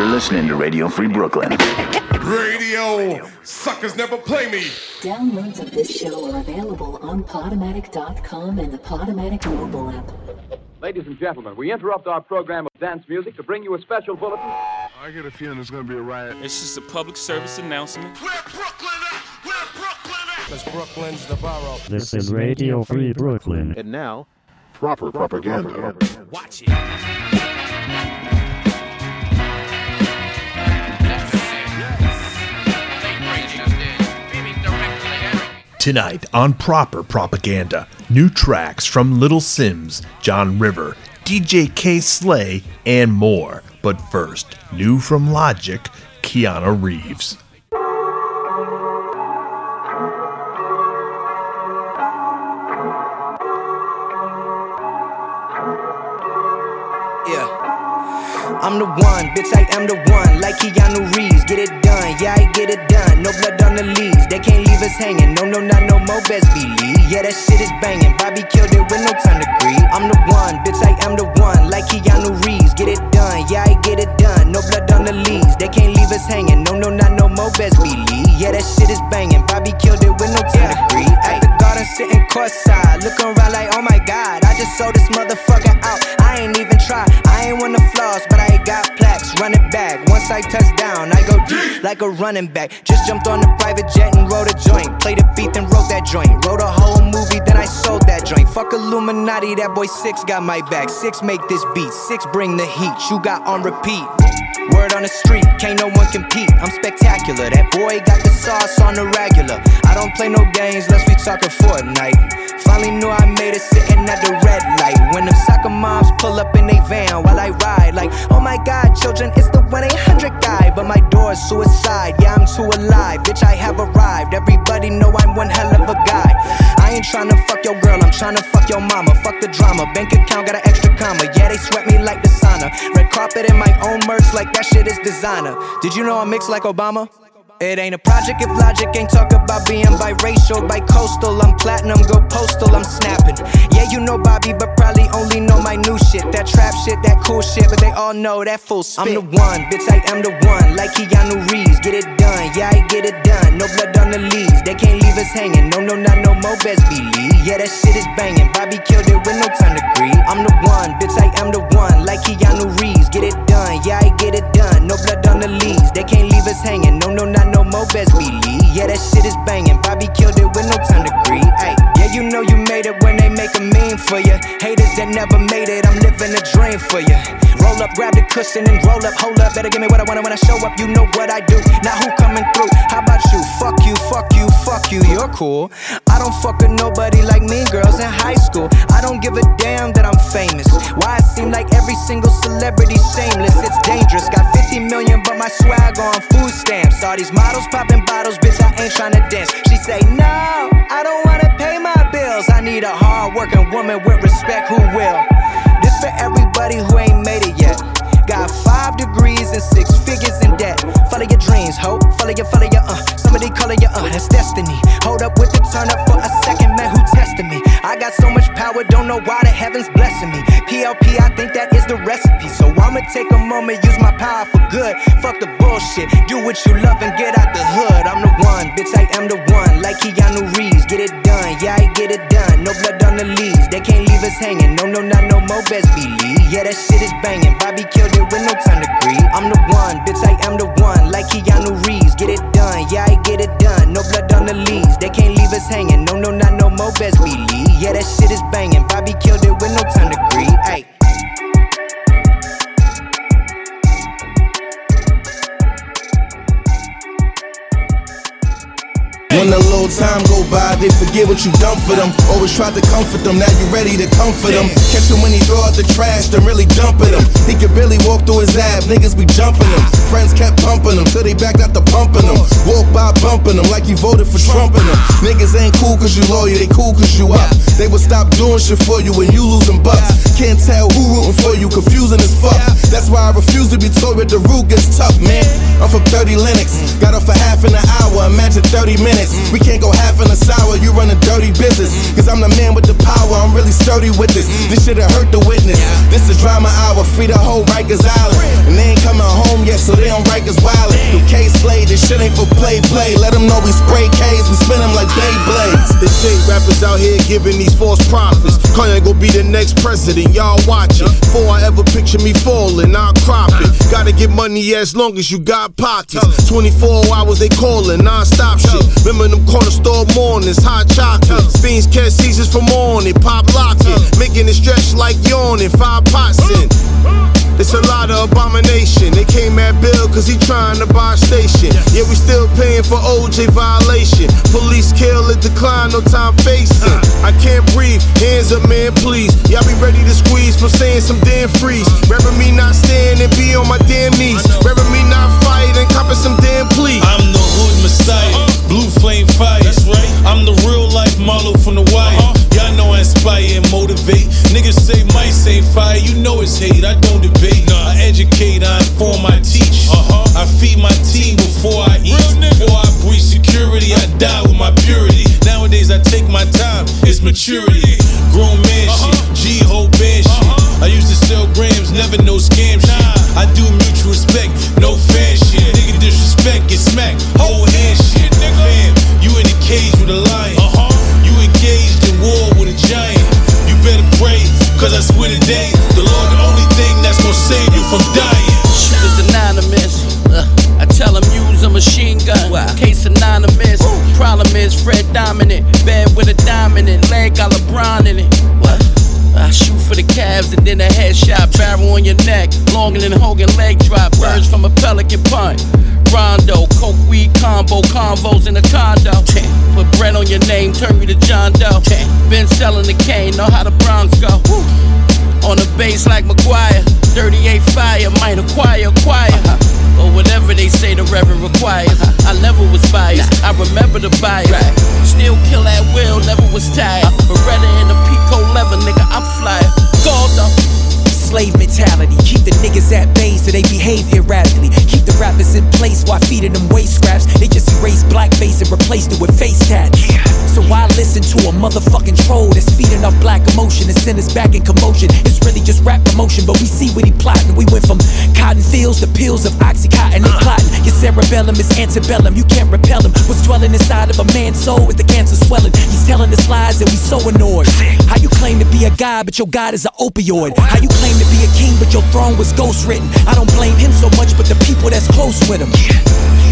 You're listening to Radio Free Brooklyn. Radio suckers never play me. Downloads of this show are available on Podomatic.com and the Podomatic mobile app. Ladies and gentlemen, we interrupt our program of dance music to bring you a special bulletin. I get a feeling there's gonna be a riot. It's just a public service announcement. Where Brooklyn at? Where Brooklyn at? Cause Brooklyn's the borough. This is Radio Free Brooklyn. And now, Proper propaganda. Watch it. Tonight on Proper Propaganda, new tracks from Little Simz, John River, DJ Kay Slay, and more. But first, new from Logic, Keanu Reeves. I'm the one, bitch, I am the one. Like Keanu Reeves, get it done. Yeah, I get it done. No blood on the leaves. They can't leave us hanging. No, no, not no more, best believe. Yeah, that shit is banging. Bobby killed it with no time to grieve. I'm the one, bitch, I am the one. Like Keanu Reeves, get it done. Yeah, I get it done. No blood on the leaves. They can't leave us hanging. No, no, not no more, best believe. Yeah, that shit is banging. Bobby killed it with no time to grieve. At the sitting courtside. Looking around like, oh my god. I just sold this motherfucker out. I ain't even try. I ain't want the flaws, but I got plaques. Run it back. Once I touch down, I go deep like a running back. Just jumped on a private jet and wrote a joint. Played a beat, then wrote that joint. Wrote a whole movie, then I sold that joint. Fuck Illuminati, that boy Six got my back. Six make this beat. Six bring the heat. You got on repeat. Word on the street, can't no one compete. I'm spectacular. That boy got the sauce on the regular. I don't play no games unless we talking Fortnite. Finally knew I made it sitting at the red light. When the soccer moms pull up in they van while I ride, like, oh my god, children, it's the 1 800 guy. But my door's suicide, yeah, I'm too alive. Bitch, I have arrived. Everybody know I'm one hell of a guy. I ain't tryna fuck your girl, I'm tryna fuck your mama. Fuck the drama. Bank account got an extra comma. Yeah, they sweat me like the sauna. Red carpet in my own merch, like that shit is designer. Did you know I'm mixed like Obama? It ain't a project if logic ain't talk about being biracial, bi-coastal. I'm platinum, go postal, I'm snapping. Yeah, you know Bobby, but probably only know my new shit. That trap shit, that cool shit, but they all know that full spit. I'm the one, bitch, I am the one. Like Keanu Reeves, get it done. Yeah, I get it done. No blood on the leaves. They can't leave us hanging. No, no, not no more, best believe. Yeah, that shit is banging. Bobby killed it with no time to grieve. I'm the one, bitch, I am the one. Like Keanu Reeves, get it done. Yeah, I get it done. No blood on the leaves. They can't leave us hanging. No, no, not no more, best believe. Yeah, that shit is banging. Bobby killed it with no you know you made it when they make a meme for you. Haters that never made it, I'm living a dream for you. Roll up, grab the cushion and roll up. Hold up, better give me what I want when I show up. You know what I do. Now who coming through? How about you? Fuck you, fuck you, fuck you. You're cool. I don't fuck with nobody like me, girls in high school. I don't give a damn that I'm famous. Why it seem like every single celebrity shameless? It's dangerous. Got 50 million, but my swag on food stamps. All these models popping bottles, bitch. I ain't tryna dance. She say no, I don't wanna pay my bills. I need a hard working woman with respect who will. This for everybody who ain't made it yet. Got five degrees and six figures in debt. Follow your dreams, hope. Follow your, follow your, uh. Somebody calling you, uh. That's destiny. Hold up with the turn up for a second, man. Who tested me? I got so much power, don't know why the heavens blessing me. PLP, I think that is the recipe. I'ma take a moment, use my power for good. Fuck the bullshit. Do what you love and get out the hood. I'm the one, bitch. I am the one. Like Keanu Reeves, get it done. Yeah, I get it done. No blood on the leaves. They can't leave us hanging. No, no, not no more. Best believe. Yeah, that shit is banging. Bobby killed it with no time to grieve. I'm the one, bitch. I am the one. Like Keanu Reeves, get it done. Yeah, I get it done. No blood on the leaves. They can't leave us hanging. No, no, not no more. Best believe. Yeah, that shit is banging. Bobby When a little time go by, they forget what you done for them. Always tried to comfort them, now you ready to comfort them. Catch him when he throw out the trash, then really dump at him. He could barely walk through his ab, niggas be jumping him. Friends kept pumping him till they backed out the pumping him. Walk by bumping him like you voted for Trump in him. Niggas ain't cool cause you loyal, they cool cause you up. They would stop doing shit for you when you losing bucks. Can't tell who rooting for you, confusing as fuck. That's why I refuse to be told that the root gets tough. man. I'm from 30 Linux. Got off for half an hour, imagine 30 minutes. We can't go half in a sour, you run a dirty business. Cause I'm the man with the power, I'm really sturdy with this. This shit'll hurt the witness. This is drama hour, free the whole Rikers Island. And they ain't coming home yet, so they on Rikers Island. New Kay Slay, this shit ain't for play, play. Let them know we spray K's, we spin them like Beyblades. They say rappers out here giving these false prophets. Kanye gon' be the next president, y'all watch it. Before I ever picture me falling, I'll crop it. Gotta get money as long as you got pockets. 24 hours they calling, non-stop shit. Remember them corner store mornings, hot chocolate. Fiends catch seasons for morning, pop lock it. Making it stretch like yawning, five pots in. It's a lot of abomination. They came at Bill cause he trying to buy a station. Yeah, we still paying for OJ violation. Police kill it, decline, no time facing. Uh. I can't breathe, hands up, man, please. Y'all be ready to squeeze for saying some damn freeze. Uh. Rather me not stand and be on my damn knees. Rather me not fight and copy some damn plea. I'm the hood messiah, fire. That's right. I'm the real life Marlo from the wire. Y'all know I inspire and motivate. Niggas say mice ain't fire, you know it's hate. I don't debate. I educate, I inform, I teach. I feed my team before I eat. Before I breach security, I die with my purity. Nowadays I take my time, it's maturity. Grown man shit, G ho band shit. I used to sell grams, never no scam shit. I do mutual respect, no fan shit. Nigga disrespect, get smacked, whole I swear the Lord the only thing that's gonna save you from dying. Shooters anonymous. Uh, I tell them use a machine gun. Case anonymous. Problem is Fred dominant. Bed with a diamond in. Leg got LeBron in it. What? I shoot for the calves and then a headshot. Barrel on your neck. Longer than Hogan leg drop. Birds from a pelican punt. Rondo, coke weed combo, convos in a condo. Put bread on your name, turn you to John Doe. Been selling the cane, know how the Bronx go. On the bass like McGuire, 38 fire, might acquire, acquire. Or whatever they say the Reverend requires. I never was biased, I remember the bias. Still kill at will, never was tired. Beretta in a Pico leather, nigga, I'm flyer. Gold up. Slave mentality, keep the niggas at bay so they behave erratically. Keep the rappers in place while feeding them waste scraps. They just erase blackface and replaced it with face tats. So why listen to a motherfucking troll that's feeding off black emotion and send us back in commotion? It's really just rap promotion, but we see what he plotting. We went from cotton fields to pills of oxycontin and plotting. Your cerebellum is antebellum, you can't repel him. What's dwelling inside of a man's soul is the cancer swelling. He's telling us lies and we so annoyed. How you claim to be a god, but your god is an opioid? How you claim to be a king, but your throne was ghost written? I don't blame him so much, but the people that's close with him.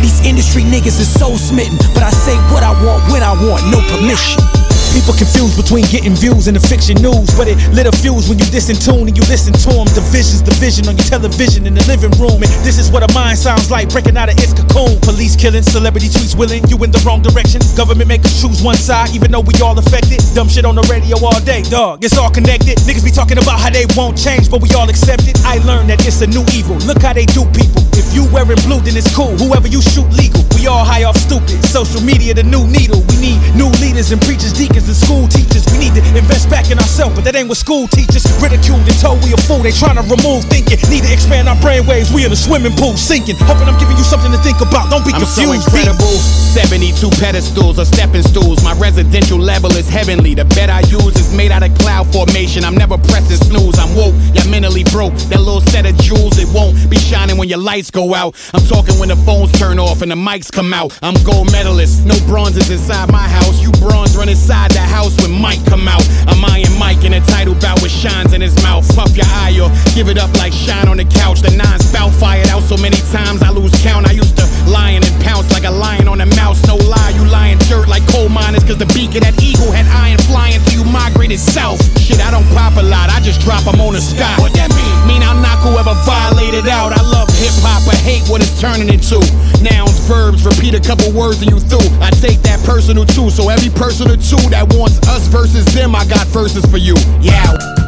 These industry niggas is so smitten, but I say what I want when I want, no permission. People confused between getting views and the fiction news, but it lit a fuse when you disintune and you listen to them. Divisions, division on your television in the living room, and this is what a mind sounds like breaking out of its cocoon. Police killing, celebrity tweets willing you in the wrong direction. Government make us choose one side, even though we all affected. Dumb shit on the radio all day, dog. It's all connected. Niggas be talking about how they won't change, but we all accept it. I learned that it's a new evil. Look how they do people. If you wearing blue, then it's cool. Whoever you shoot legal. We all high off stupid. Social media, the new needle. We need new leaders and preachers, deacons and school teachers. We need to invest back in ourselves, but that ain't what school teachers. Ridiculed and told we a fool. They trying to remove thinking. Need to expand our brainwaves. We in a swimming pool sinking. Hoping I'm giving you something to think about. Don't be I'm so confused. incredible. 72 pedestals or stepping stools. My residential level is heavenly. The bed I use is made out of cloud formation. I'm never pressing snooze. I'm woke, you're mentally broke. That little set of jewels, it won't be shining when your lights go out. I'm talking when the phones turn off and the mics come out. I'm gold medalist, no bronzes inside my house. You bronze run inside the house when Mike come out. I'm Iron Mike in a title bout with shines in his mouth. Puff your eye or give it up like shine on the couch. The nine spout fired out so many times I lose count. I used to lion and pounce like a lion on a mouse. No lie, you lying dirt like coal miners. Cause the beak of that eagle had iron flying till you migrated south. Shit, I don't pop a lot, I just drop them on the sky. Whoever violated out. I love hip hop, but hate what it's turning into. Nouns, verbs, repeat a couple words and you through. I take that personal too, so every person or two that wants us versus them, I got verses for you. Yeah.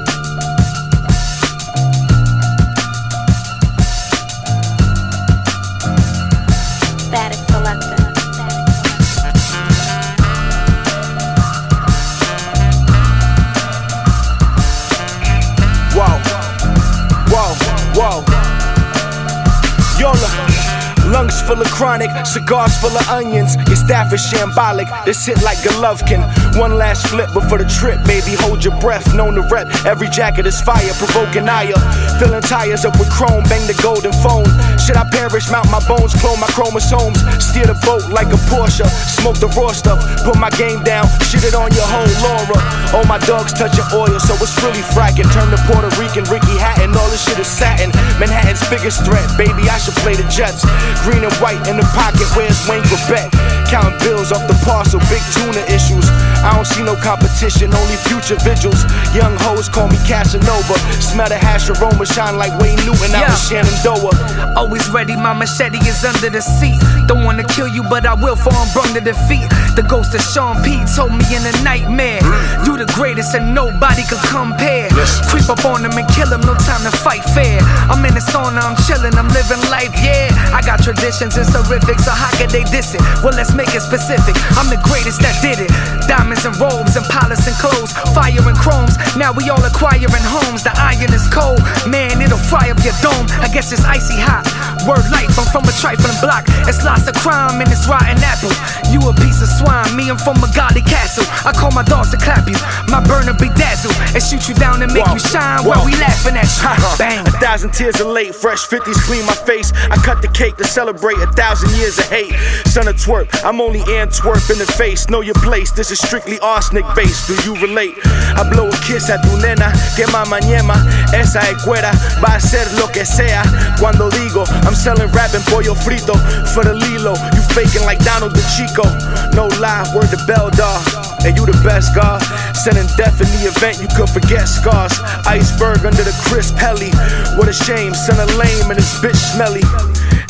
Full of chronic, cigars full of onions. Your staff is shambolic, this hit like Golovkin. One last flip before the trip, baby. Hold your breath, known to rep. Every jacket is fire, provoking ire. Filling tires up with chrome, bang the golden phone. Should I perish, mount my bones, clone my chromosomes. Steer the boat like a Porsche. Smoke the raw stuff, put my game down, shit it on your whole Laura. All my dogs touching oil, so it's really fracking. Turn the Puerto Rican Ricky Hatton, all this shit is satin. Manhattan's biggest threat, baby, I should play the Jets. Green and white in the pocket, where's Wayne Chrebet? Counting bills off the parcel, big tuna issues. I don't see no competition, only future vigils. Young hoes call me Casanova. Smell the hash aroma, shine like Wayne Newton out Yeah. with Shenandoah. Always ready, my machete is under the seat. Don't wanna kill you, but I will for I'm brung to defeat. The ghost of Sean P told me in a nightmare. You the greatest and nobody could compare. Creep up on them and kill them, no time to fight fair. I'm in the sauna, I'm chilling, I'm living life, yeah. I got traditions, it's horrific, so how could they diss it? Well, let's make it specific. I'm the greatest that did it. Diamonds and robes and polish and clothes, fire and chromes. Now we all acquiring homes. The iron is cold, man, it'll fry up your dome. I guess it's icy hot. Word life, I'm from a trifling block. It's lots of crime and it's rotten apple. You a piece of swine, me, I'm from a godly castle. I call my dogs to clap you. My burner be dazzle and shoot you down and make you shine while we laughing at you. Uh-huh. Bang. A thousand tears of late, fresh 50s clean my face. I cut the cake to celebrate a thousand years of hate. Son of twerp, I'm only Antwerp in the face. Know your place, this is strictly arsenic based. Do you relate? I blow a kiss at tu nena, que mama ñema. Esa escuela va a ser lo que sea. Cuando digo, I'm selling rapping and pollo frito for the Lilo. You faking like Donald the Chico. No lie, word to Bell dog. And you the best, God. Sending death in the event you could forget scars. Iceberg under the crisp heli. What a shame, son of lame and this bitch smelly.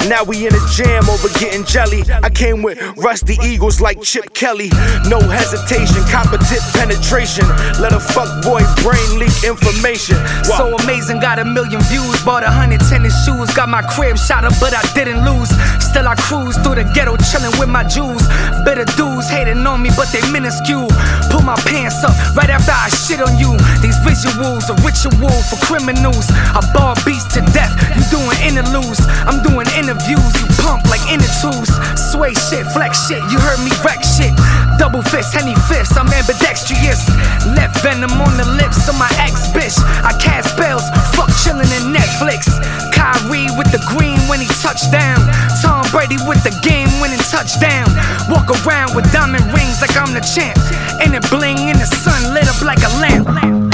Now we in a jam over getting jelly. I came with rusty eagles like Chip Kelly. No hesitation, competent penetration. Let a fuck boy brain leak information. So amazing, got a million views. Bought a hundred tennis shoes. Got my crib shot up, but I didn't lose. Still, I cruise through the ghetto, chilling with my Jews. Bitter dudes hating on me, but they minuscule. Pull my pants up right after I shit on you. These visuals, a ritual for criminals. I ball beats to death. You doing interludes, I'm doing interviews. You pump like intertubes. Sway shit, flex shit. You heard me wreck shit. Double fist, henny fist, I'm ambidextrous. Left venom on the lips of my ex bitch. I cast spells, fuck chillin' in Netflix. Kyrie with the green when he touched down. Tom Brady with the game winning touchdown. Walk around with diamond rings like I'm the champ. And it bling in the sun lit up like a lamp.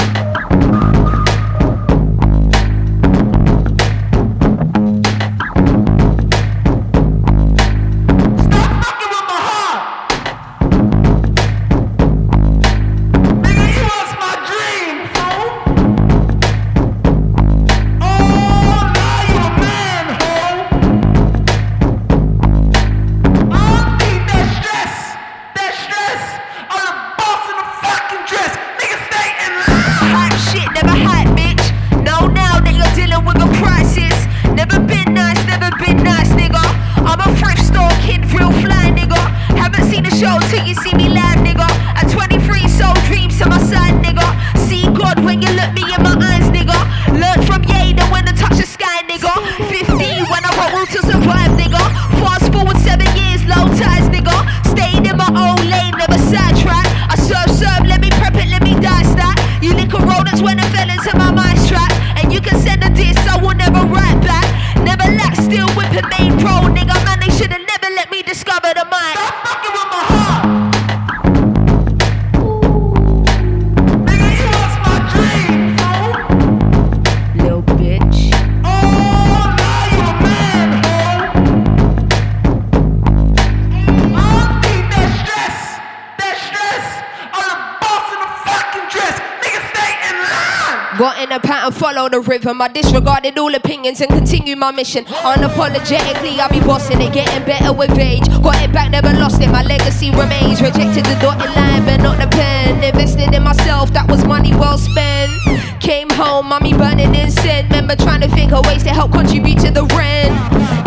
All opinions and continue my mission. Unapologetically, I'll be bossing it, getting better with age. Got it back, never lost it. My legacy remains. Rejected the dotted line, but not the pen. Invested in myself, that was money well spent. Came home, mommy burning incense. Remember trying to think of ways to help contribute to the rent.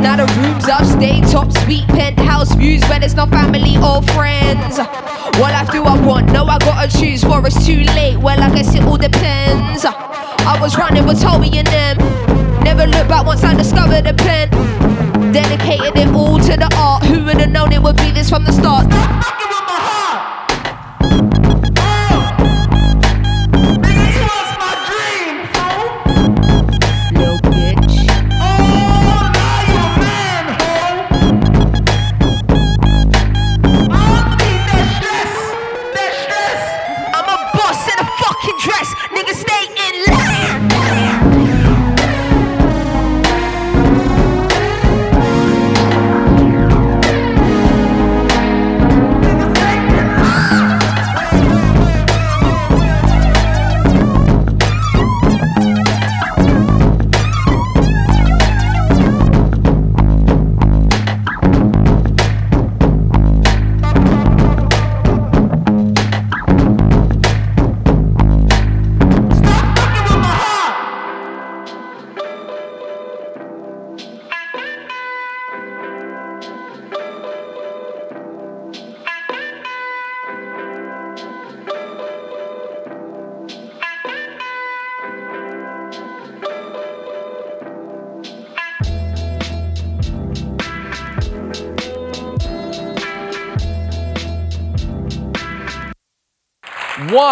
Now the rooms upstate, top suite, penthouse views where it's not family or friends. What life do I want? No, I gotta choose, for it's too late. Well, I guess it all depends. I was running with Toby and them. Never look back once I discovered the pen. Dedicated it all to the art. Who would have known it would be this from the start?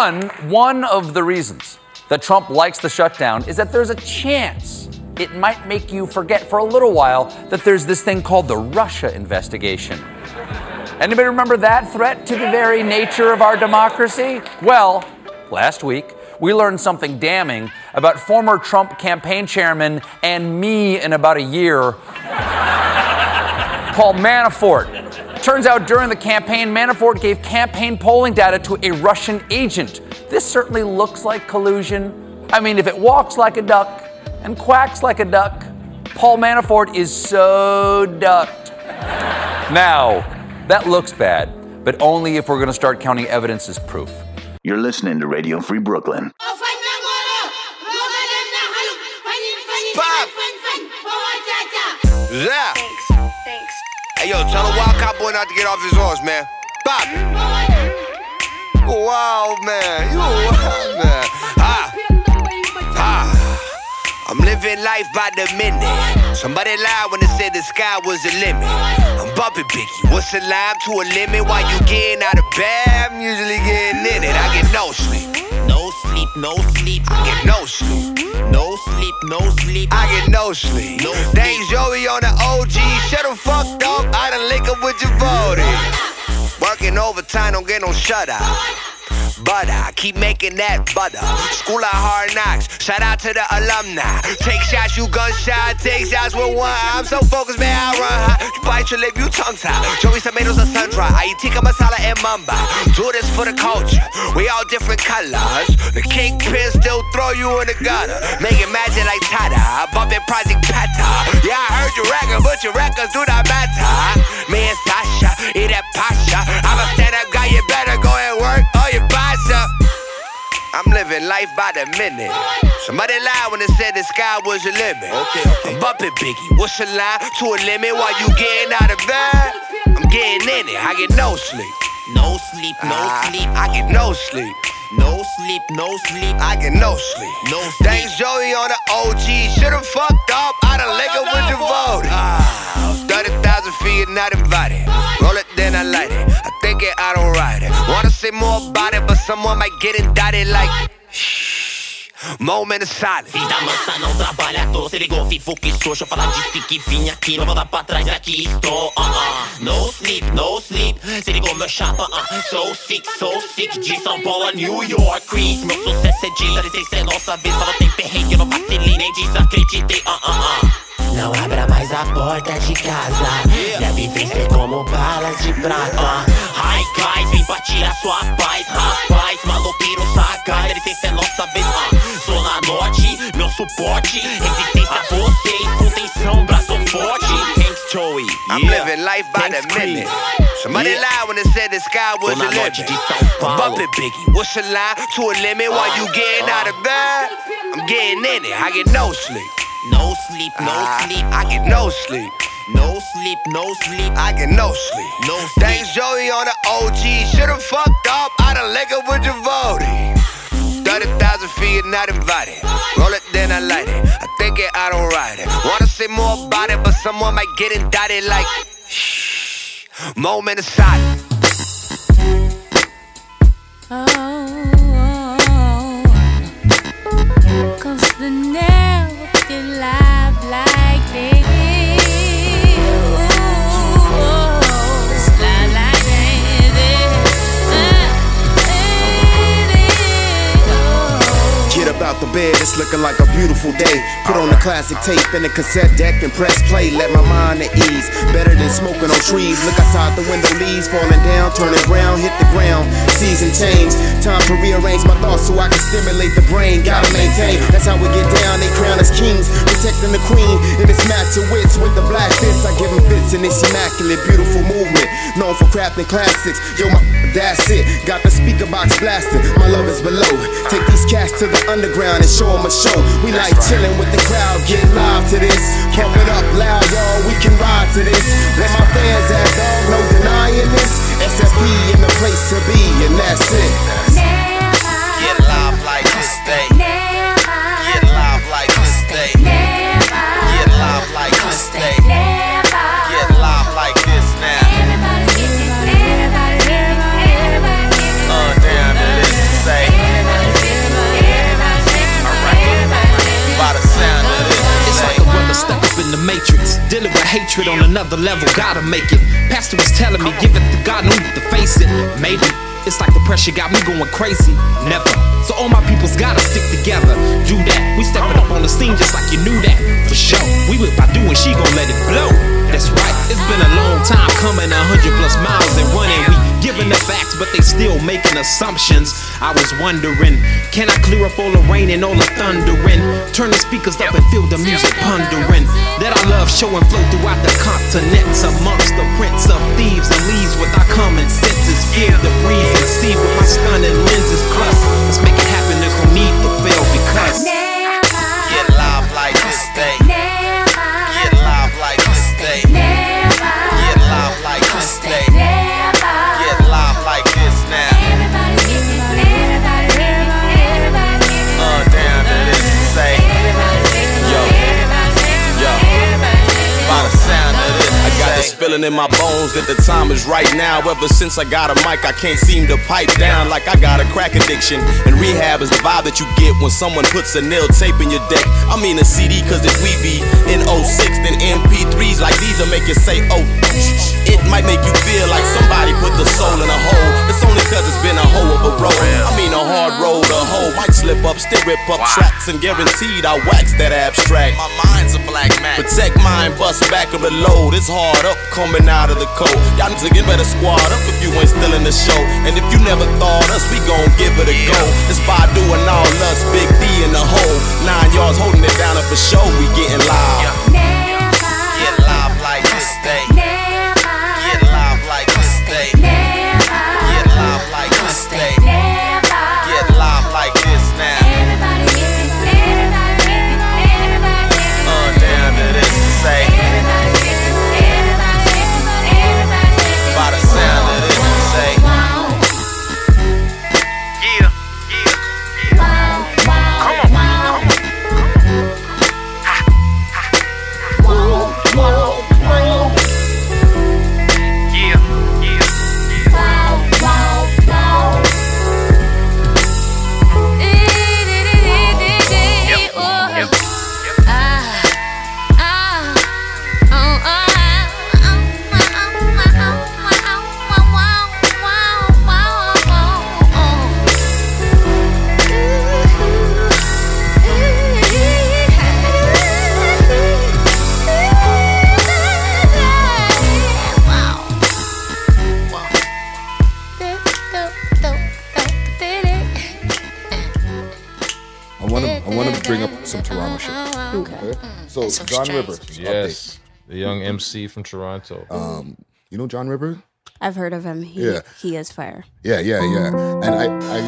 One, one of the reasons that Trump likes the shutdown is that there's a chance it might make you forget for a little while that there's this thing called the Russia investigation. Anybody remember that threat to the very nature of our democracy? Well, last week we learned something damning about former Trump campaign chairman and me in about a year, Paul Manafort. Turns out during the campaign, Manafort gave campaign polling data to a Russian agent. This certainly looks like collusion. I mean, if it walks like a duck and quacks like a duck, Paul Manafort is so ducked. Now, that looks bad, but only if we're going to start counting evidence as proof. You're listening to Radio Free Brooklyn. Yeah. Yo, tell the wild cowboy not to get off his horse, man. A wild man. You a wild man. Ah. Ah. I'm living life by the minute. Somebody lied when they said the sky was the limit. I'm bumping Biggie. What's the line to a limit? While you getting out of bed, I'm usually getting in it. I get no sleep. No sleep, no sleep. I get no sleep. No sleep, no sleep. I get no sleep. No sleep. Thanks Joey on the OG. Shut the fuck up. I done link up with your body. Working overtime, don't get no shut out. But I keep making that butter. School of hard knocks. Shout out to the alumni. Take shots, you gunshot. Take shots with one. I'm so focused, man. I run high. You bite your lip, you tongue tie. Joey tomatoes and sun dry. I eat tikka masala and mamba. Do this for the culture. We all different colors. The kingpin still throw you in the gutter. Making magic like Tada. Bumping Project Pata. Yeah, I heard you record, but your records do not matter. Me and Sasha, eat that pasha. I'm a stand up guy, you better go and work or you pass up. I'm living life by the minute. Somebody lied when they said the sky was the limit. Okay, okay. I'm bumping Biggie. What's the line to a limit while you getting out of bed? I'm getting in it. I get no sleep. No sleep, no sleep. I get no sleep. No sleep, no sleep. I get no sleep. No sleep. Thanks Joey on the OG. Should've fucked up. I done up with your vote. Ah, 30,000 feet not invited. Roll it, then I light it. Think it, I don't ride it. Wanna say more about it, but someone might get indicted like. Shh. Moment of silence. Filho da mansa não trabalha à toa, se ligou, fifo que sou. Deixa eu falar disse que vim aqui, não vou dar pra trás, aqui estou. Uh -uh. No sleep, no sleep. Se ligou, meu chapa, uh. So sick, so sick. De São Paulo New York, Chris. Meu sucesso é de dar licença, é nossa vez. Falou, tem perrengue, eu não vacilei, nem desacreditei. Uh -uh -uh. Não abra mais a porta de casa. Deve vencer como balas de prata. Ai, guys, vem pra tirar sua paz, rapaz. Maloqueiro sagaz, licença, é nossa vez. Uh. Zona Norte, meu suporte. Resistência a vocês, contenção, braço forte. Thanks, Joey. I'm living life by the minute. Somebody lied when they said the sky was the limit. I'm bumping Biggie. What's the line to a limit while you getting out of bed? I'm getting in it. I get no sleep. No sleep, no ah. sleep. I get no sleep. No sleep, no sleep. I get no sleep. No sleep. Thanks Joey on the OG. Should've fucked up. I done lick up with your voting. But feet, not invited. Roll it, then I light it. I think it, I don't ride it. Wanna say more about it, but someone might get indicted like. Shh. Moment of silence. Oh, oh, oh. Cause the never live like this. Up out the bed, it's looking like a beautiful day. Put on the classic tape and the cassette deck and press play. Let my mind at ease. Better than smoking on trees. Look outside the window, leaves falling down, turning brown, hit the ground. Season change. Time to rearrange my thoughts so I can stimulate the brain. Gotta maintain. That's how we get down. They crown us kings, protecting the queen. In it's match of wits with the black fist, I give them fits in this immaculate, beautiful movement. Known for crafting classics. Yo, my that's it. Got the speaker box blasting. My love is below. Take these cats to the underground and show them a show. We like chilling with the crowd, get live to this. Pump it up loud, y'all. We can ride to this. Let my fans have dog, no denying this. SFP in the place to be, and that's it. Get live like this day. Hatred on another level. Gotta make it. Pastor was telling me, give it to God, no need to face it. Maybe it's like the pressure got me going crazy. Never. So all my peoples gotta stick together. Do that. We stepping up on the scene just like you knew that. For sure. We with Badu and she gon' let it blow. That's right. It's been a long time coming, a hundred plus miles and running. We giving the facts, but they still making assumptions. I was wondering, can I clear up all the rain and all the thundering? Turn the speakers up and feel the music pondering. That I love show and flow throughout the continents amongst the prince of thieves and leaves with our common senses. Feel the breeze and see with my stunning lenses. Plus, let's make it happen. There's no need to fail because. Feeling in my bones that the time is right now. Ever since I got a mic, I can't seem to pipe down like I got a crack addiction. And rehab is the vibe that you get when someone puts a nail tape in your deck. I mean a CD, cause if we be in 06, then MP3s like these will make you say, oh, it might make you feel like somebody put the soul in a hole. It's only cause it's been a hoe of a road. I mean a hard road, a hoe might slip up, still rip up tracks, and guaranteed I wax that abstract. My mind's a black man. Protect mine, bust back of the load. It's hard up coming out of the cold. Y'all niggas better squad up if you ain't still in the show. And if you never thought us, we gon' give it a go. It's by doing all us, Big D in the hole. Nine yards holding it down, and for sure we getting live. Some Toronto shit. Okay. So So John strange. River. Yes, the young MC from Toronto. Um, you know John River? I've heard of him. He, Yeah. he is fire. Yeah, yeah, yeah. And I I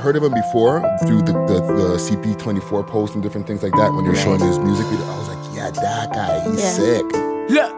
heard of him before through the the, the CP24 post and different things like that when they were showing his music video. I was like, yeah, that guy, he's Yeah. sick. Look,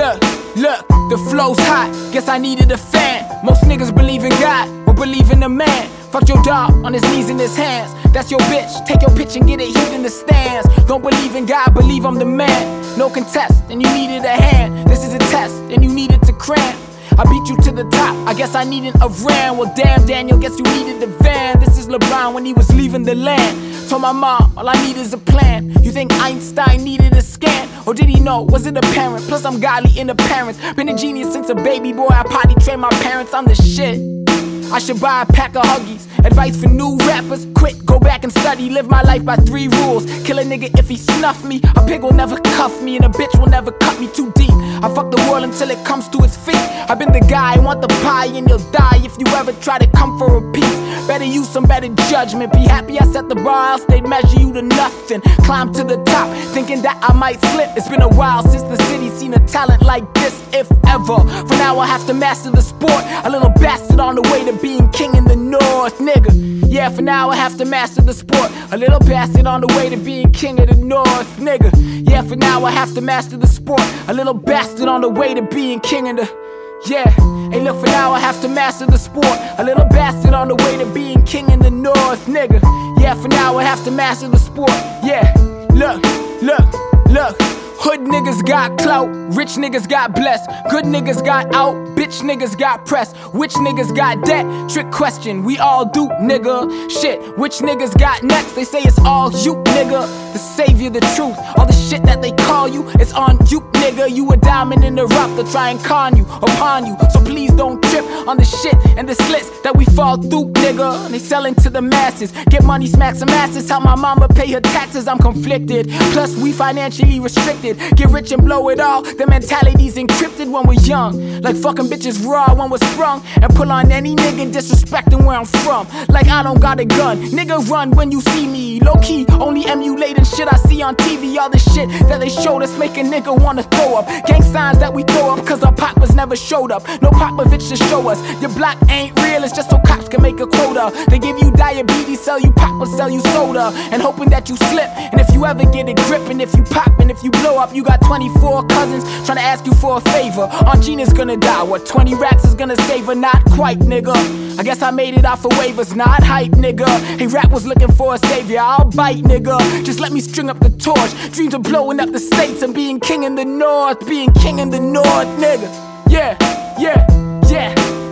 look, look, the flow's hot. Guess I needed a fan. Most niggas believe in God, but believe in the man. Fuck your dog on his knees in his hands. That's your bitch. Take your pitch and get it heat in the stands. Don't believe in God, believe I'm the man. No contest, and you needed a hand. This is a test, and you needed to cram. I beat you to the top. I guess I needed a ram. Well, damn, Daniel, guess you needed the van. This is LeBron when he was leaving the land. Told my mom, all I need is a plan. You think Einstein needed a scan? Or did he know? Was it apparent? Plus, I'm godly in appearance. Been a genius since a baby boy. I potty trained my parents. I'm the shit. I should buy a pack of Huggies. Advice for new rappers: quit, go back and study. Live my life by three rules. Kill a nigga if he snuff me. A pig will never cuff me, and a bitch will never cut me too deep. I fuck the world until it comes to its feet. I've been the guy, I want the pie, and you'll die if you ever try to come for a piece. Better use some better judgment. Be happy I set the bar, else they'd measure you to nothing. Climb to the top, thinking that I might slip. It's been a while since the city seen a talent like this, if ever. For now, I have to master the sport. A little bastard on the way to being king in the north, nigga. Yeah, for now, I have to master the sport. A little bastard on the way to being king of the north, nigga. Yeah, for now, I have to master the sport. A little bastard on the way to being king of the. Yeah, hey, look, for now I have to master the sport. A little bastard on the way to being king in the north, nigga. Yeah, for now I have to master the sport. Yeah, look, look, look. Hood niggas got clout, rich niggas got blessed, good niggas got out, bitch niggas got pressed, which niggas got debt? Trick question, we all do, nigga. Shit, which niggas got next? They say it's all you, nigga. The savior, the truth, all the shit that they call you, it's on you, nigga. You a diamond in the rough, to try and con you, upon you. So please don't trip on the shit and the slits that we fall through, nigga. They selling to the masses, get money, smack some asses. Tell my mama pay her taxes, I'm conflicted. Plus, we financially restricted. Get rich and blow it all. The mentality's encrypted when we're young. Like fucking bitches raw when we're sprung. And pull on any nigga disrespecting where I'm from. Like I don't got a gun. Nigga run when you see me. Low key, only emulating shit I see on TV. All the shit that they showed us make a nigga wanna throw up. Gang signs that we throw up cause our papas never showed up. No Popovich to show us. Your block ain't real, it's just so cops can make a quota. They give you diabetes, sell you pop or sell you soda. And hoping that you slip. And if you ever get a grip, and if you pop, and if you blow up, you got 24 cousins trying to ask you for a favor. Aunt Gina's gonna die. What 20 racks is gonna save her? Not quite, nigga. I guess I made it off of waivers, not hype, nigga. Hey, rap was looking for a savior. I'll bite, nigga. Just let me string up the torch. Dreams of blowing up the states and being king in the north. Being king in the north, nigga. Yeah, yeah,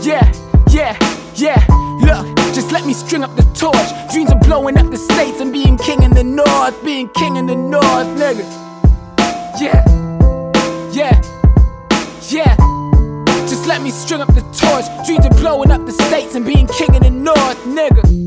yeah, yeah, yeah. Look, just let me string up the torch. Dreams of blowing up the states and being king in the north. Being king in the north, nigga. Yeah, yeah, yeah. Just let me string up the torch. Dreams of blowing up the states and being king in the north, nigga.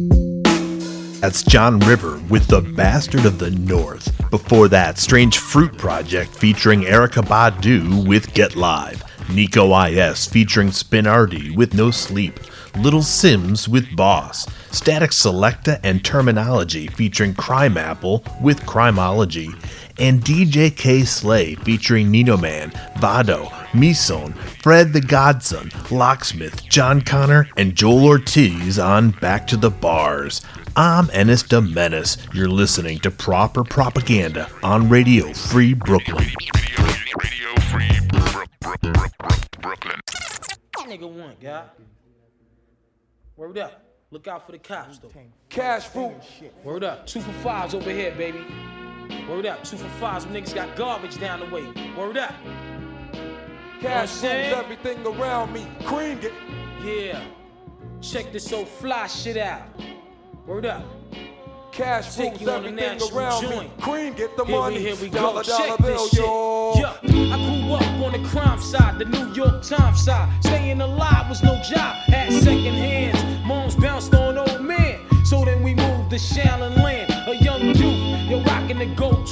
That's John River with The Bastard of the North. Before that, Strange Fruit Project featuring Erykah Badu with Get Live. NIKO IS featuring Spinardi with No Sleep. Little Simz with Boss. Statik Selektah and Termanology featuring CRIMEAPPLE with Crimeology. And DJ Kay Slay featuring Ninoman, Vado, Mysonne, Fred the Godson, Locksmith, Jon Connor, and Joell Ortiz on Back to the Bars. I'm Ennis de Menace. You're listening to Proper Propaganda on Radio Free Brooklyn. Nigga one, guy. Word up. Look out for the cops, though. Cash fruit. Word up. Two for fives over here, baby. Word up. Two for fives. Them niggas got garbage down the way. Word up. Cash rules everything around me. Cream it. Yeah. Check this so fly shit out. Word up. Cash Take rules you on a everything around joint. me. Cream get the Here money. we, here we dollar, go. dollar Check bill, this shit. yo. Yeah, I grew up on the crime side, the New York Times side. Staying alive was no job. Had second hands. Moms bounced on old man. So then we moved to Shaolin Land. A young youth, yo rocking the gold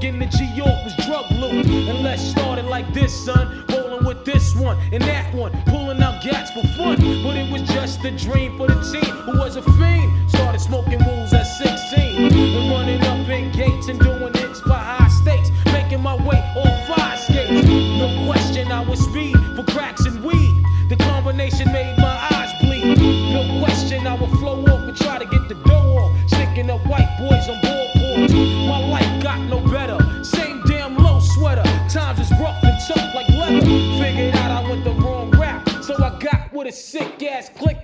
I begin to G York was drug loot. And let's start it like this, son. Rolling with this one and that one. Pulling out gats for fun. But it was just a dream for the team who was a fiend. Started smoking rules at 16. And running up in gates and doing hits by high stakes. Making my way on fire skates. No question, I was speed for cracks and weed. The combination made my eyes bleed. No question, I would flow off and try to get the dough off. Sticking up white boys on board My life got no sick ass click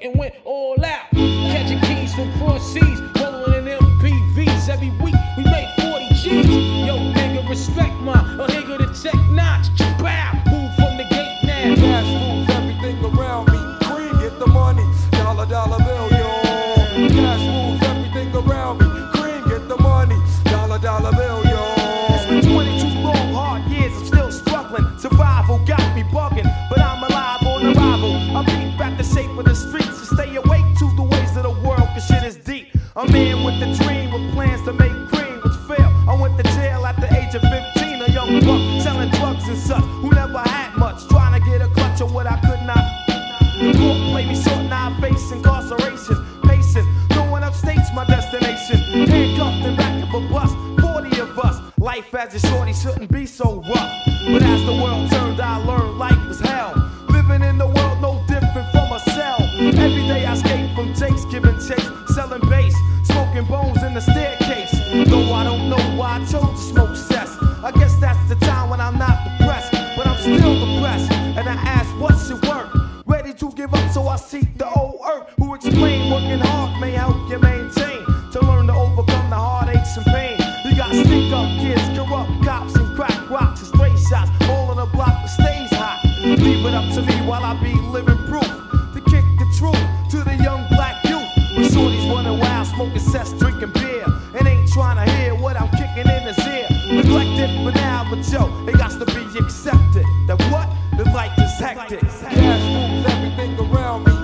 around me.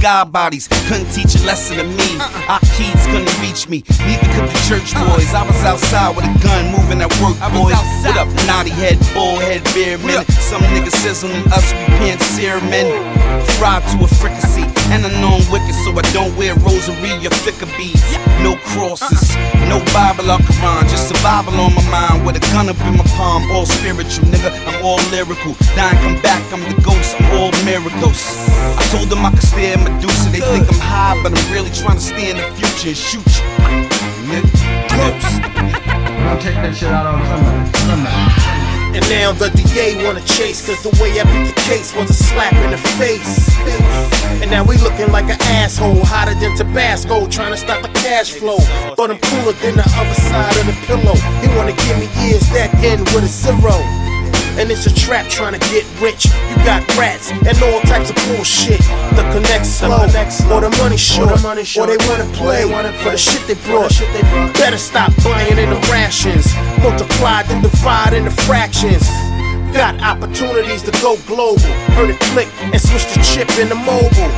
God bodies couldn't teach a lesson to me. Our kids couldn't reach me, neither could the church boys. I was outside with a gun, moving at work, boys. What up, naughty head, bullhead, beer men? Some niggas sizzling us, we can't sear men. Fried to a fricassee, and I know I'm wicked, so I don't wear rosary or thicker beads. No crosses, no Bible or Quran, just survival on my mind with a gun up in my palm. All spiritual, nigga, I'm all lyrical. Dying, come back, I'm the ghost, I'm all miracles. I told them I could stay in Medusa, they think I'm high, but I'm really trying to stay in the future and shoot you. Nigga, I'll take that shit out on Sunday. And now the DA wanna chase, cause the way I beat the case was a slap in the face. And now we looking like an asshole, hotter than Tabasco, trying to stop the cash flow. But I'm cooler than the other side of the pillow. He wanna give me years that end with a zero. And it's a trap trying to get rich. You got rats and all types of bullshit. The connect slow, or the money short, or they wanna play for the shit they brought. Better stop buying in the rations. Multiply, then divide into fractions. Got opportunities to go global. Heard it click and switch the chip into mobile.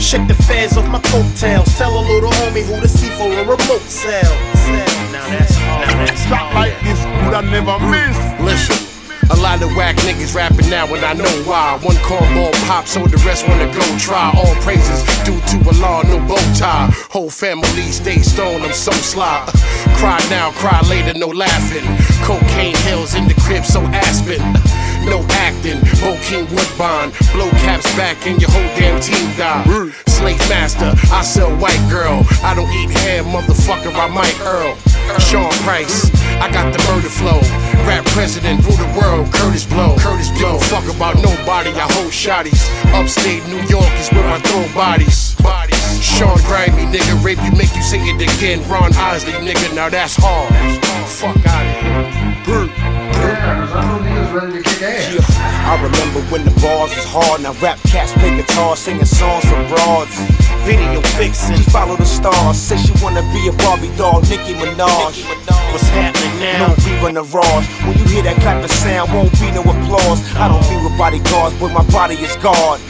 Shake the feds off my coattails. Tell a little homie who to see for a remote cell. Now that's now that's Stop like this, would I never miss? Listen. A lot of whack niggas rapping now and I know why. One cornball pop, so the rest wanna go try. All praises due to a law, no bow tie. Whole family stay stoned, I'm so sly. Cry now, cry later, no laughing. Cocaine hills in the crib, so Aspen. No acting, Bokeem Woodbine. Blow caps back and your whole damn team die. Slave master, I sell white girl. I don't eat hair, motherfucker, I might Earl. Sean Price. I got the murder flow. Rap president, rule the world. Kurtis Blow. Kurtis Blow. Fuck about nobody. I hold shotties. Upstate New York is where I throw bodies. Bodies. Sean Grimy, nigga, rape you, make you say it again. Ron Isley, nigga, now that's hard. Fuck out of here. Yeah, I remember when the bars was hard. Now rap cats play guitar, singing songs for broads. Video vixen, follow the stars. Say she wanna be a Barbie doll, Nicki Minaj. What's happening now? No rerun the raws. When you hear that clap of sound, won't be no applause. I don't be with bodyguards, but my body is guard.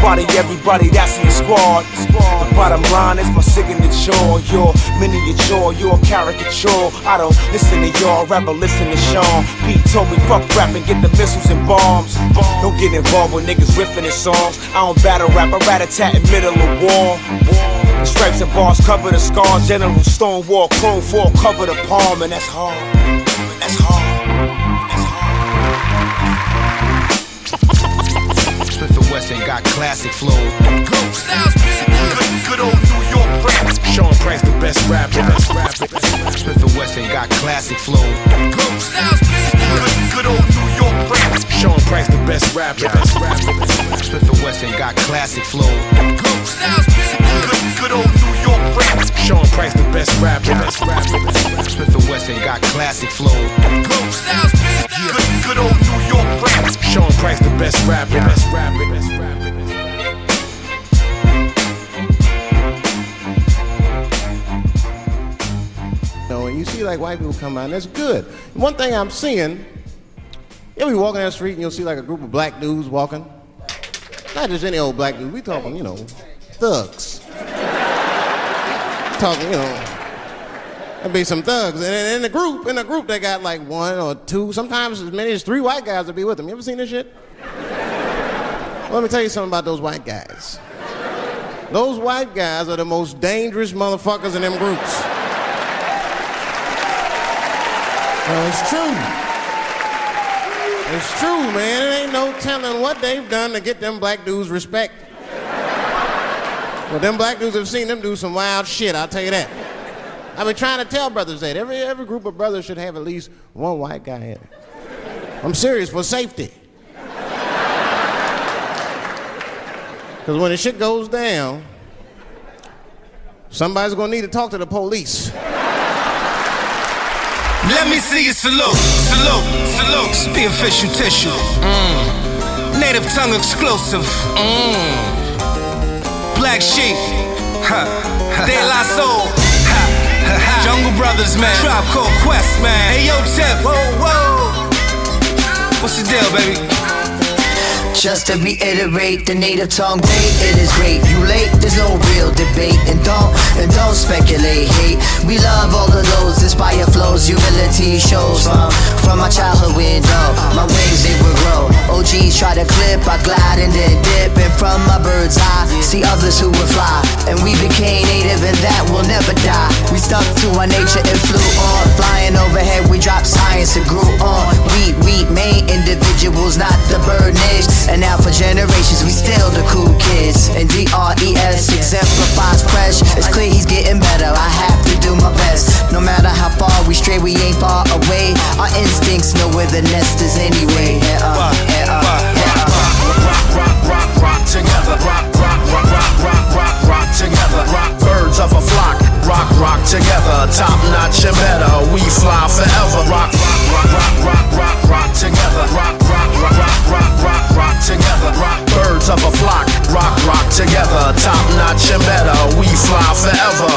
Body everybody that's in the squad. The bottom line is my signature. Your miniature, your caricature. I don't listen to y'all, rapper, listen to Sean. Pete told me fuck rap and get the missiles and bombs. Don't get involved with niggas riffing in songs. I don't battle rap, I rat a tat in middle of war. Stripes and bars cover the scars. General Stonewall, Chrome 4 cover the palm, and that's hard. That's hard. Smif-N-Wessun got classic flow. Good old New York rap. Sean Price, best rapper. Smif-N-Wessun got classic flow. Good old New York rap. Sean Price, the best rapper. Smif-N-Wessun got classic flow. Good old New York rap. Sean Price, the best rapper. Best rapper. Smif-N-Wessun got classic flow. Good old New York rap. Sean Price, the best rapper. You see like white people come out, and that's good. One thing I'm seeing, you'll be walking down the street and you'll see like a group of black dudes walking. Not just any old black dude. We talking, you know, thugs. talking, you know, there'll be some thugs. And in the group, in the group, they got like one or two, sometimes as many as three white guys will be with them. You ever seen this shit? Let me tell you something about those white guys. Those white guys are the most dangerous motherfuckers in them groups. It's true. It's true, man. It ain't no telling what they've done to get them black dudes respect. Well, them black dudes have seen them do some wild shit, I'll tell you that. I've been trying to tell brothers that. Every, every group of brothers should have at least one white guy in it. I'm serious, for safety. Because when the shit goes down, somebody's gonna need to talk to the police. Let me see you salute, salute, salute. Spear official tissue. Mm. Native tongue exclusive. Mm. Black sheep. Ha. De La Soul. Ha. Ha. ha. Jungle Brothers, man. Tribe Called Quest, man. Hey, yo, Tip. Whoa, whoa. What's the deal, baby? Just to reiterate, the native tongue is great. You late, there's no real debate. And don't, and don't speculate, hate. We love all of those inspire flows, humility shows from, from my childhood window. My wings, they will grow. OGs try to clip, I glide and then dip. And from my bird's eye, see others who would fly. And we became native, and that will never die. We stuck to our nature and flew on. Flying overhead, we dropped science and grew on. We, we main individuals, not the bird niche. And now for generations, we still the cool kids. And D-R-E-S exemplifies fresh. It's clear he's getting better. I have to do my best. No matter how far we stray, we ain't far away. Our instincts know where the nest is anyway. Yeah, uh, yeah, uh, yeah, uh. Rock, rock, rock, rock together. Rock, rock, rock, rock, rock, rock, rock together. Rock birds of a flock. Rock, rock together. Top notch and better. We fly forever. Rock, rock, rock, rock, rock, rock, rock together. Rock, rock, rock, rock, rock, rock, rock together. Rock birds of a flock. Rock, rock together. Top notch and better. We fly forever.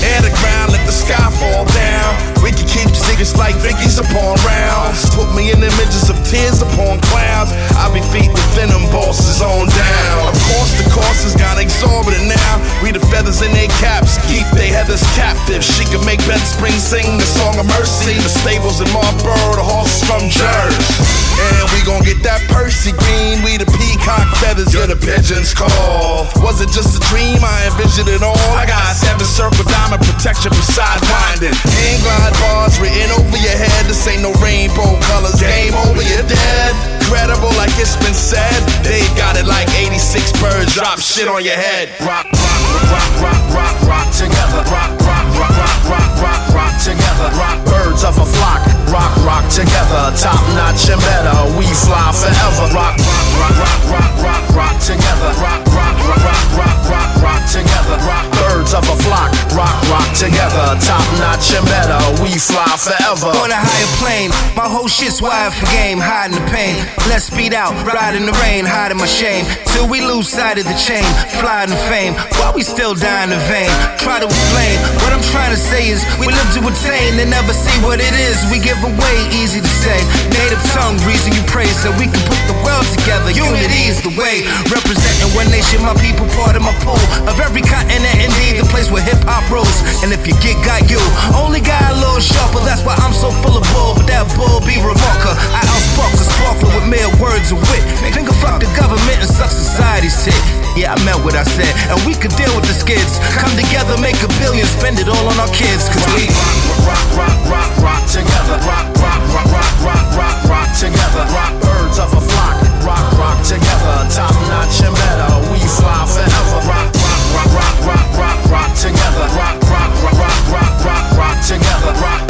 Air the ground, let the sky fall down. We can secrets like Vicky's upon rounds. Put me in images of tears upon clouds. I be feet with venom bosses on down. Of course, the courses got exorbitant now. We the feathers in their caps, keep their heathers captive. She can make Ben Spring sing the song of mercy. The stables in Marlboro, the horses from Jersey. And we gon' get that Percy green. We the peacock feathers, you're the pigeons call. Was it just a dream? I envisioned it all. I got seven circle diamond protection from sidewinding. Hang glide bars written flying over your head. This ain't no rainbow colors. Game over, you're dead. Credible, like it's been said. They got it like 86 birds. Drop shit on your head. Rock, rock, rock, rock, rock, rock together. Rock, rock, rock, rock, rock, rock, rock together. Rock birds of a flock. Rock, rock together. Top notch and better. We fly forever. Rock, rock, rock, rock, rock, rock, rock together. Rock, rock, rock, rock, rock, rock, rock together. Rock of a flock. Rock, rock together. Top notch and better. We fly forever. On a higher plane, my whole shit's wired for game, hiding the pain. Let's speed out, ride in the rain, hiding my shame. Till we lose sight of the chain, flying the fame. While we still dying in vain. Try to explain what I'm trying to say is we live to attain and never see what it is. We give away, easy to say. Native tongue, reason you praise, so we can put the world together. Unity is the way. Representing one nation, my people, part of my pool. Of every continent, indeed, the place where hip hop rules. And if you get got you, only got a little sharper. That's why I'm so full of bull, but that bull be remarker. I outspark the sparkler with mere words of wit. Finger fuck the government and suck society's tit. Yeah, I meant what I said, and we could deal with the skids. Come together, make a billion, spend it all on our kids. Cause we rock, rock, rock, rock together. Rock, rock, rock, rock, rock, rock, rock together. Rock, birds of a flock. Rock, rock together. Top notch and better. We fly forever. Rock, rock, rock, rock, rock, rock, rock together. Rock, rock, rock, rock, rock, rock, rock together. Rock,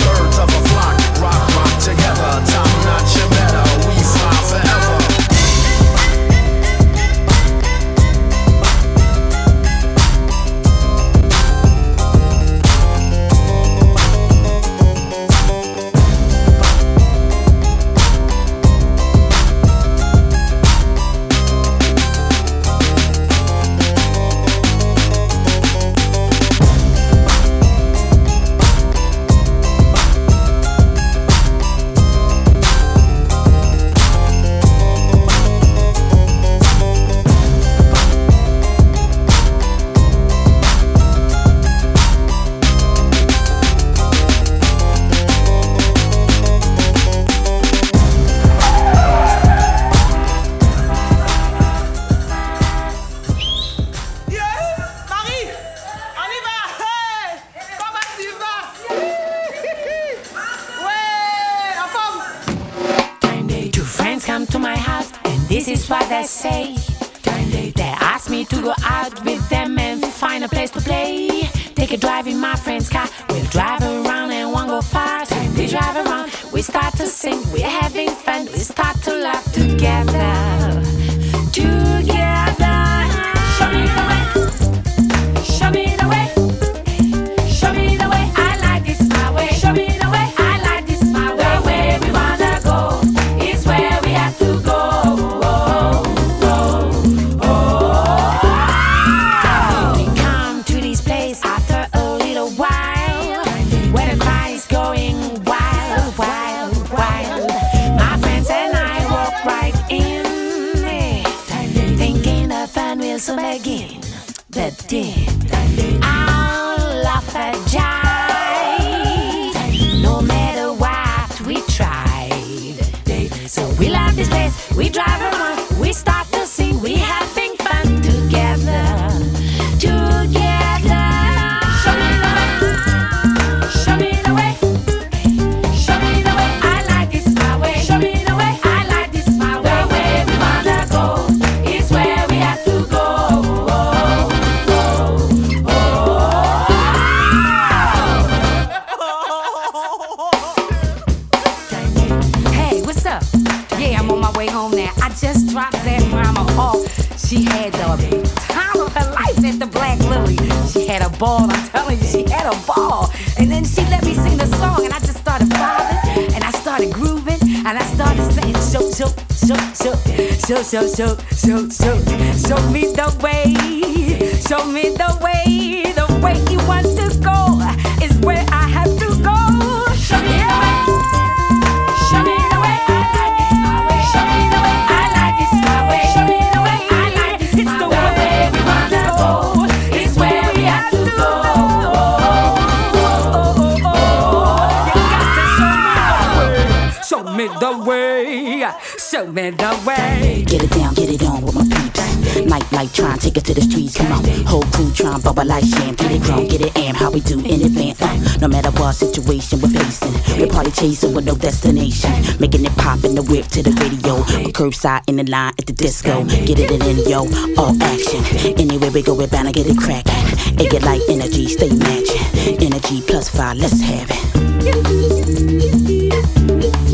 me the way. Show me the way. Get it down, get it on with my peeps. Night light, try and take it to the streets. Come on, whole crew try and bubble like sham. Get it grown, get it am, how we do in advance. Uh, no matter what situation we're facing, we're party chasing with no destination. Making it pop in the whip to the radio. Or curbside in the line at the disco. Get it in, yo, all action. Anywhere we go, we're bound to get it cracking. It get like energy, stay matching. Energy plus five, let's have it.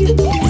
Thank you.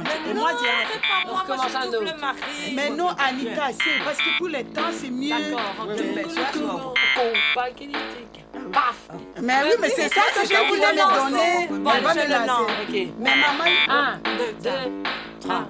Mais et non, moi, c'est un. Mais non, c'est parce que pour les temps, c'est mieux. Mais oh, Mais oui, mais c'est ça que je voulais me donner. Bon, je le lance. Mais maman... Un, deux, trois.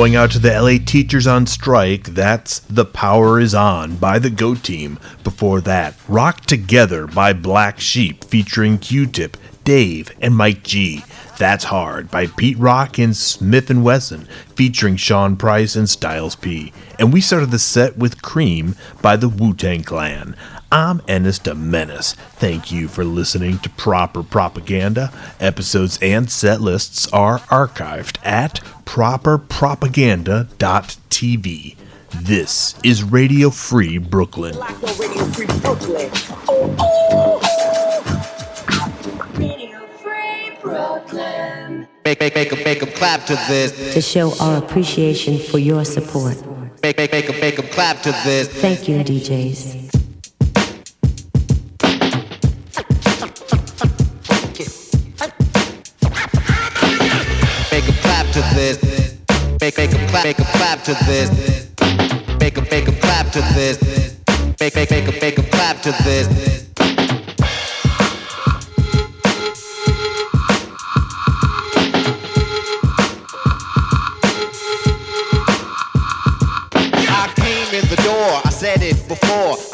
Going out to the LA teachers on strike, that's The Power Is On by the Go Team. Before that, Rock Together by Black Sheep featuring Q Tip, Dave, and Mike G. That's Hard by Pete Rock and Smif-N-Wessun featuring Sean Price and Styles P. And we started the set with Cream by the Wu Tang Clan. I'm Ennis de Menace. Thank you for listening to Proper Propaganda. Episodes and set lists are archived at properpropaganda.tv. This is Radio Free Brooklyn. Radio Make, make, make 'em- make 'em clap to this. to show our appreciation for your support. Make, make, make 'em- make 'em clap to this. Thank you, DJs. Make 'em clap to this. Make, make 'em clap, make 'em clap to this. Make 'em, make 'em clap to this. Make, make, make 'em, make 'em clap to this.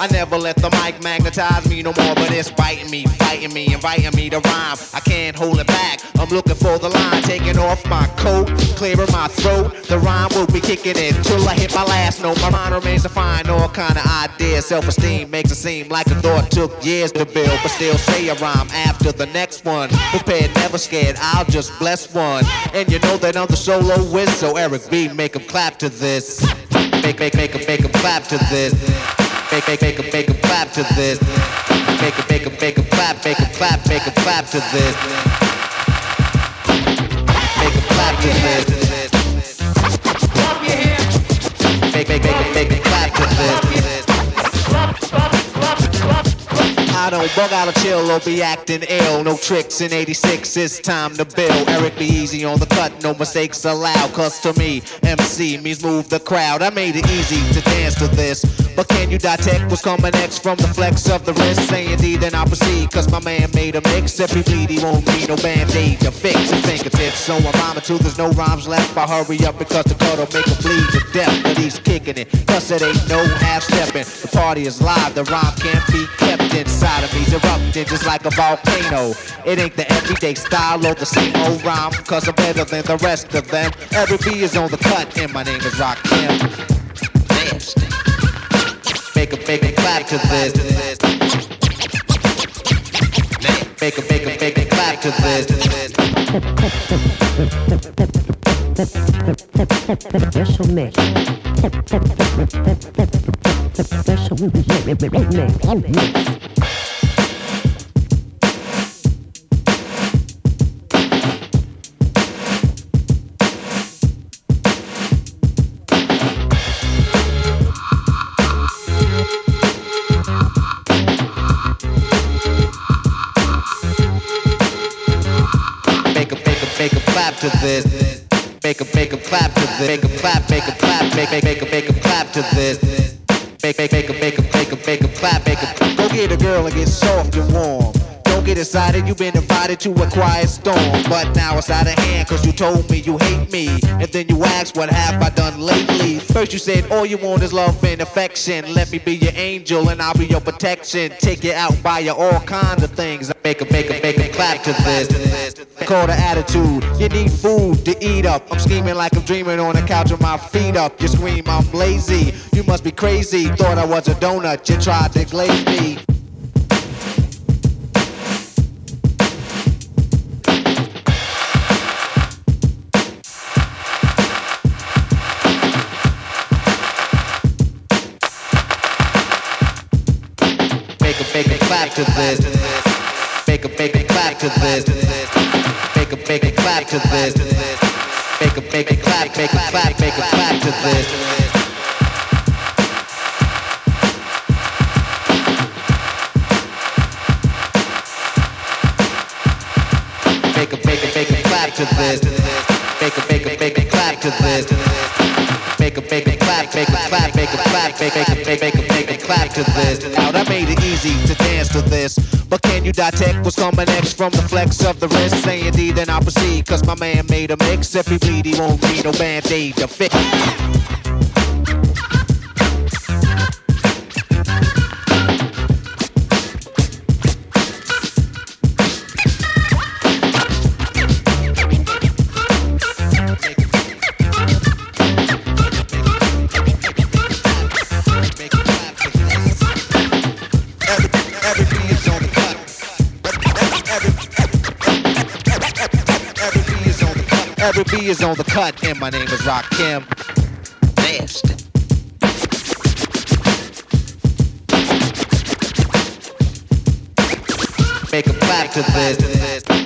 I never let the mic magnetize me no more, but it's biting me, fighting me, inviting me to rhyme. I can't hold it back. I'm looking for the line, taking off my coat, clearing my throat. The rhyme will be kicking in till I hit my last note. My mind remains to find all kind of ideas. Self-esteem makes it seem like a thought took years to build, but still say a rhyme after the next one. Prepared, never scared. I'll just bless one, and you know that I'm the solo whiz. So Eric B, make 'em clap to this. Make make make 'em make 'em clap to this. Make make make 'em make 'em clap to this. Make 'em make 'em make 'em clap, make 'em clap, make 'em clap to this. Make 'em clap to this. Make a make make 'em make 'em clap to this. I don't bug out or chill or be acting ill. No tricks in 86, it's time to build. Eric B easy on the cut, no mistakes allowed. Cause to me, MC means move the crowd. I made it easy to dance to this. But can you detect what's coming next from the flex of the wrist? Say indeed, then I'll proceed. Cause my man made a mix. If he bleed, he won't need no band-aid to fix his fingertips. So I'm rhyming too, there's no rhymes left. I hurry up because the cut'll make him bleed to death. But he's kicking it, cause it ain't no half-stepping. The party is live, the rhyme can't be kept inside of me's erupting just like a volcano. It ain't the everyday style or the same old rhyme, cause I'm better than the rest of them. Eric B is on the cut, and my name is Rakim. Make a make a clap to this. Make a make a make a clap to this. Special mix. Special mix. To this. Make a make a clap to this. Make a clap, make a clap, make make make a make a clap to this. Make make make a make a make a make a clap, make a go get a girl and get soft and warm. Get excited, you've been invited to a quiet storm. But now it's out of hand, cause you told me you hate me. And then you asked, what have I done lately? First you said, all you want is love and affection. Let me be your angel and I'll be your protection. Take you out, buy you all kinds of things. Make a make a make a clap to this. Call the attitude. You need food to eat up. I'm scheming like I'm dreaming on the couch with my feet up. You scream, I'm lazy. You must be crazy. Thought I was a donut. You tried to glaze me. Clap to this. Make a make a clap to this. Make a make a clap to this. Make a make a clap, make a clap, make a clap to this. Make a make a make a clap to this. Make a make a make a clap to this. Make a clap, make make a make a make a clap to this. Out, I made it easy to dance to this. But can you detect what's coming next from the flex of the wrist? Say indeed, then I'll proceed. Cause my man made a mix. If he bleed, he won't need no band-aid to fix. Eric B is on the cut, and my name is Rakim. Nasty. Make a clap to this.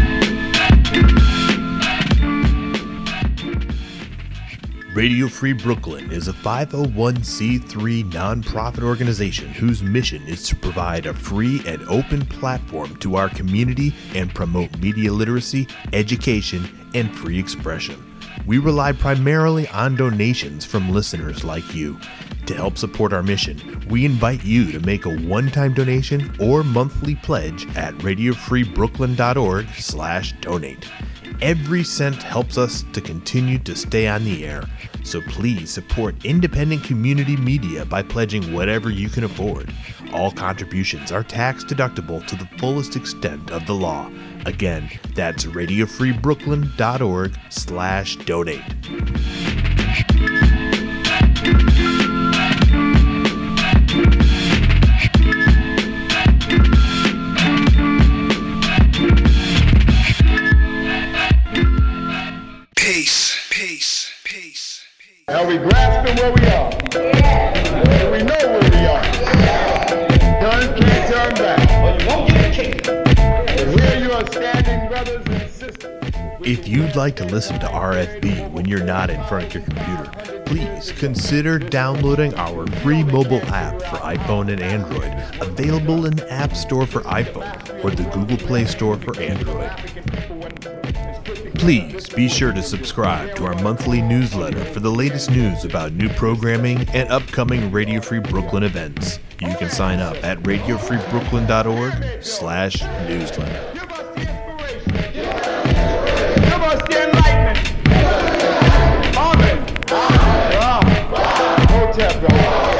Radio Free Brooklyn is a 501c3 nonprofit organization whose mission is to provide a free and open platform to our community and promote media literacy, education, and free expression. We rely primarily on donations from listeners like you. To help support our mission, we invite you to make a one-time donation or monthly pledge at radiofreebrooklyn.org/donate. Every cent helps us to continue to stay on the air. So please support independent community media by pledging whatever you can afford. All contributions are tax deductible to the fullest extent of the law. Again, that's radiofreebrooklyn.org slash donate. We grasping where we are? Do we know where we are? Turn, can't turn back. Well, you won't get a kick. Here you are standing, brothers and sisters. If you'd like to listen to RFB when you're not in front of your computer, please consider downloading our free mobile app for iPhone and Android, available in the App Store for iPhone or the Google Play Store for Android. Please be sure to subscribe to our monthly newsletter for the latest news about new programming and upcoming Radio Free Brooklyn events. You can sign up at radiofreebrooklyn.org slash newsletter. Us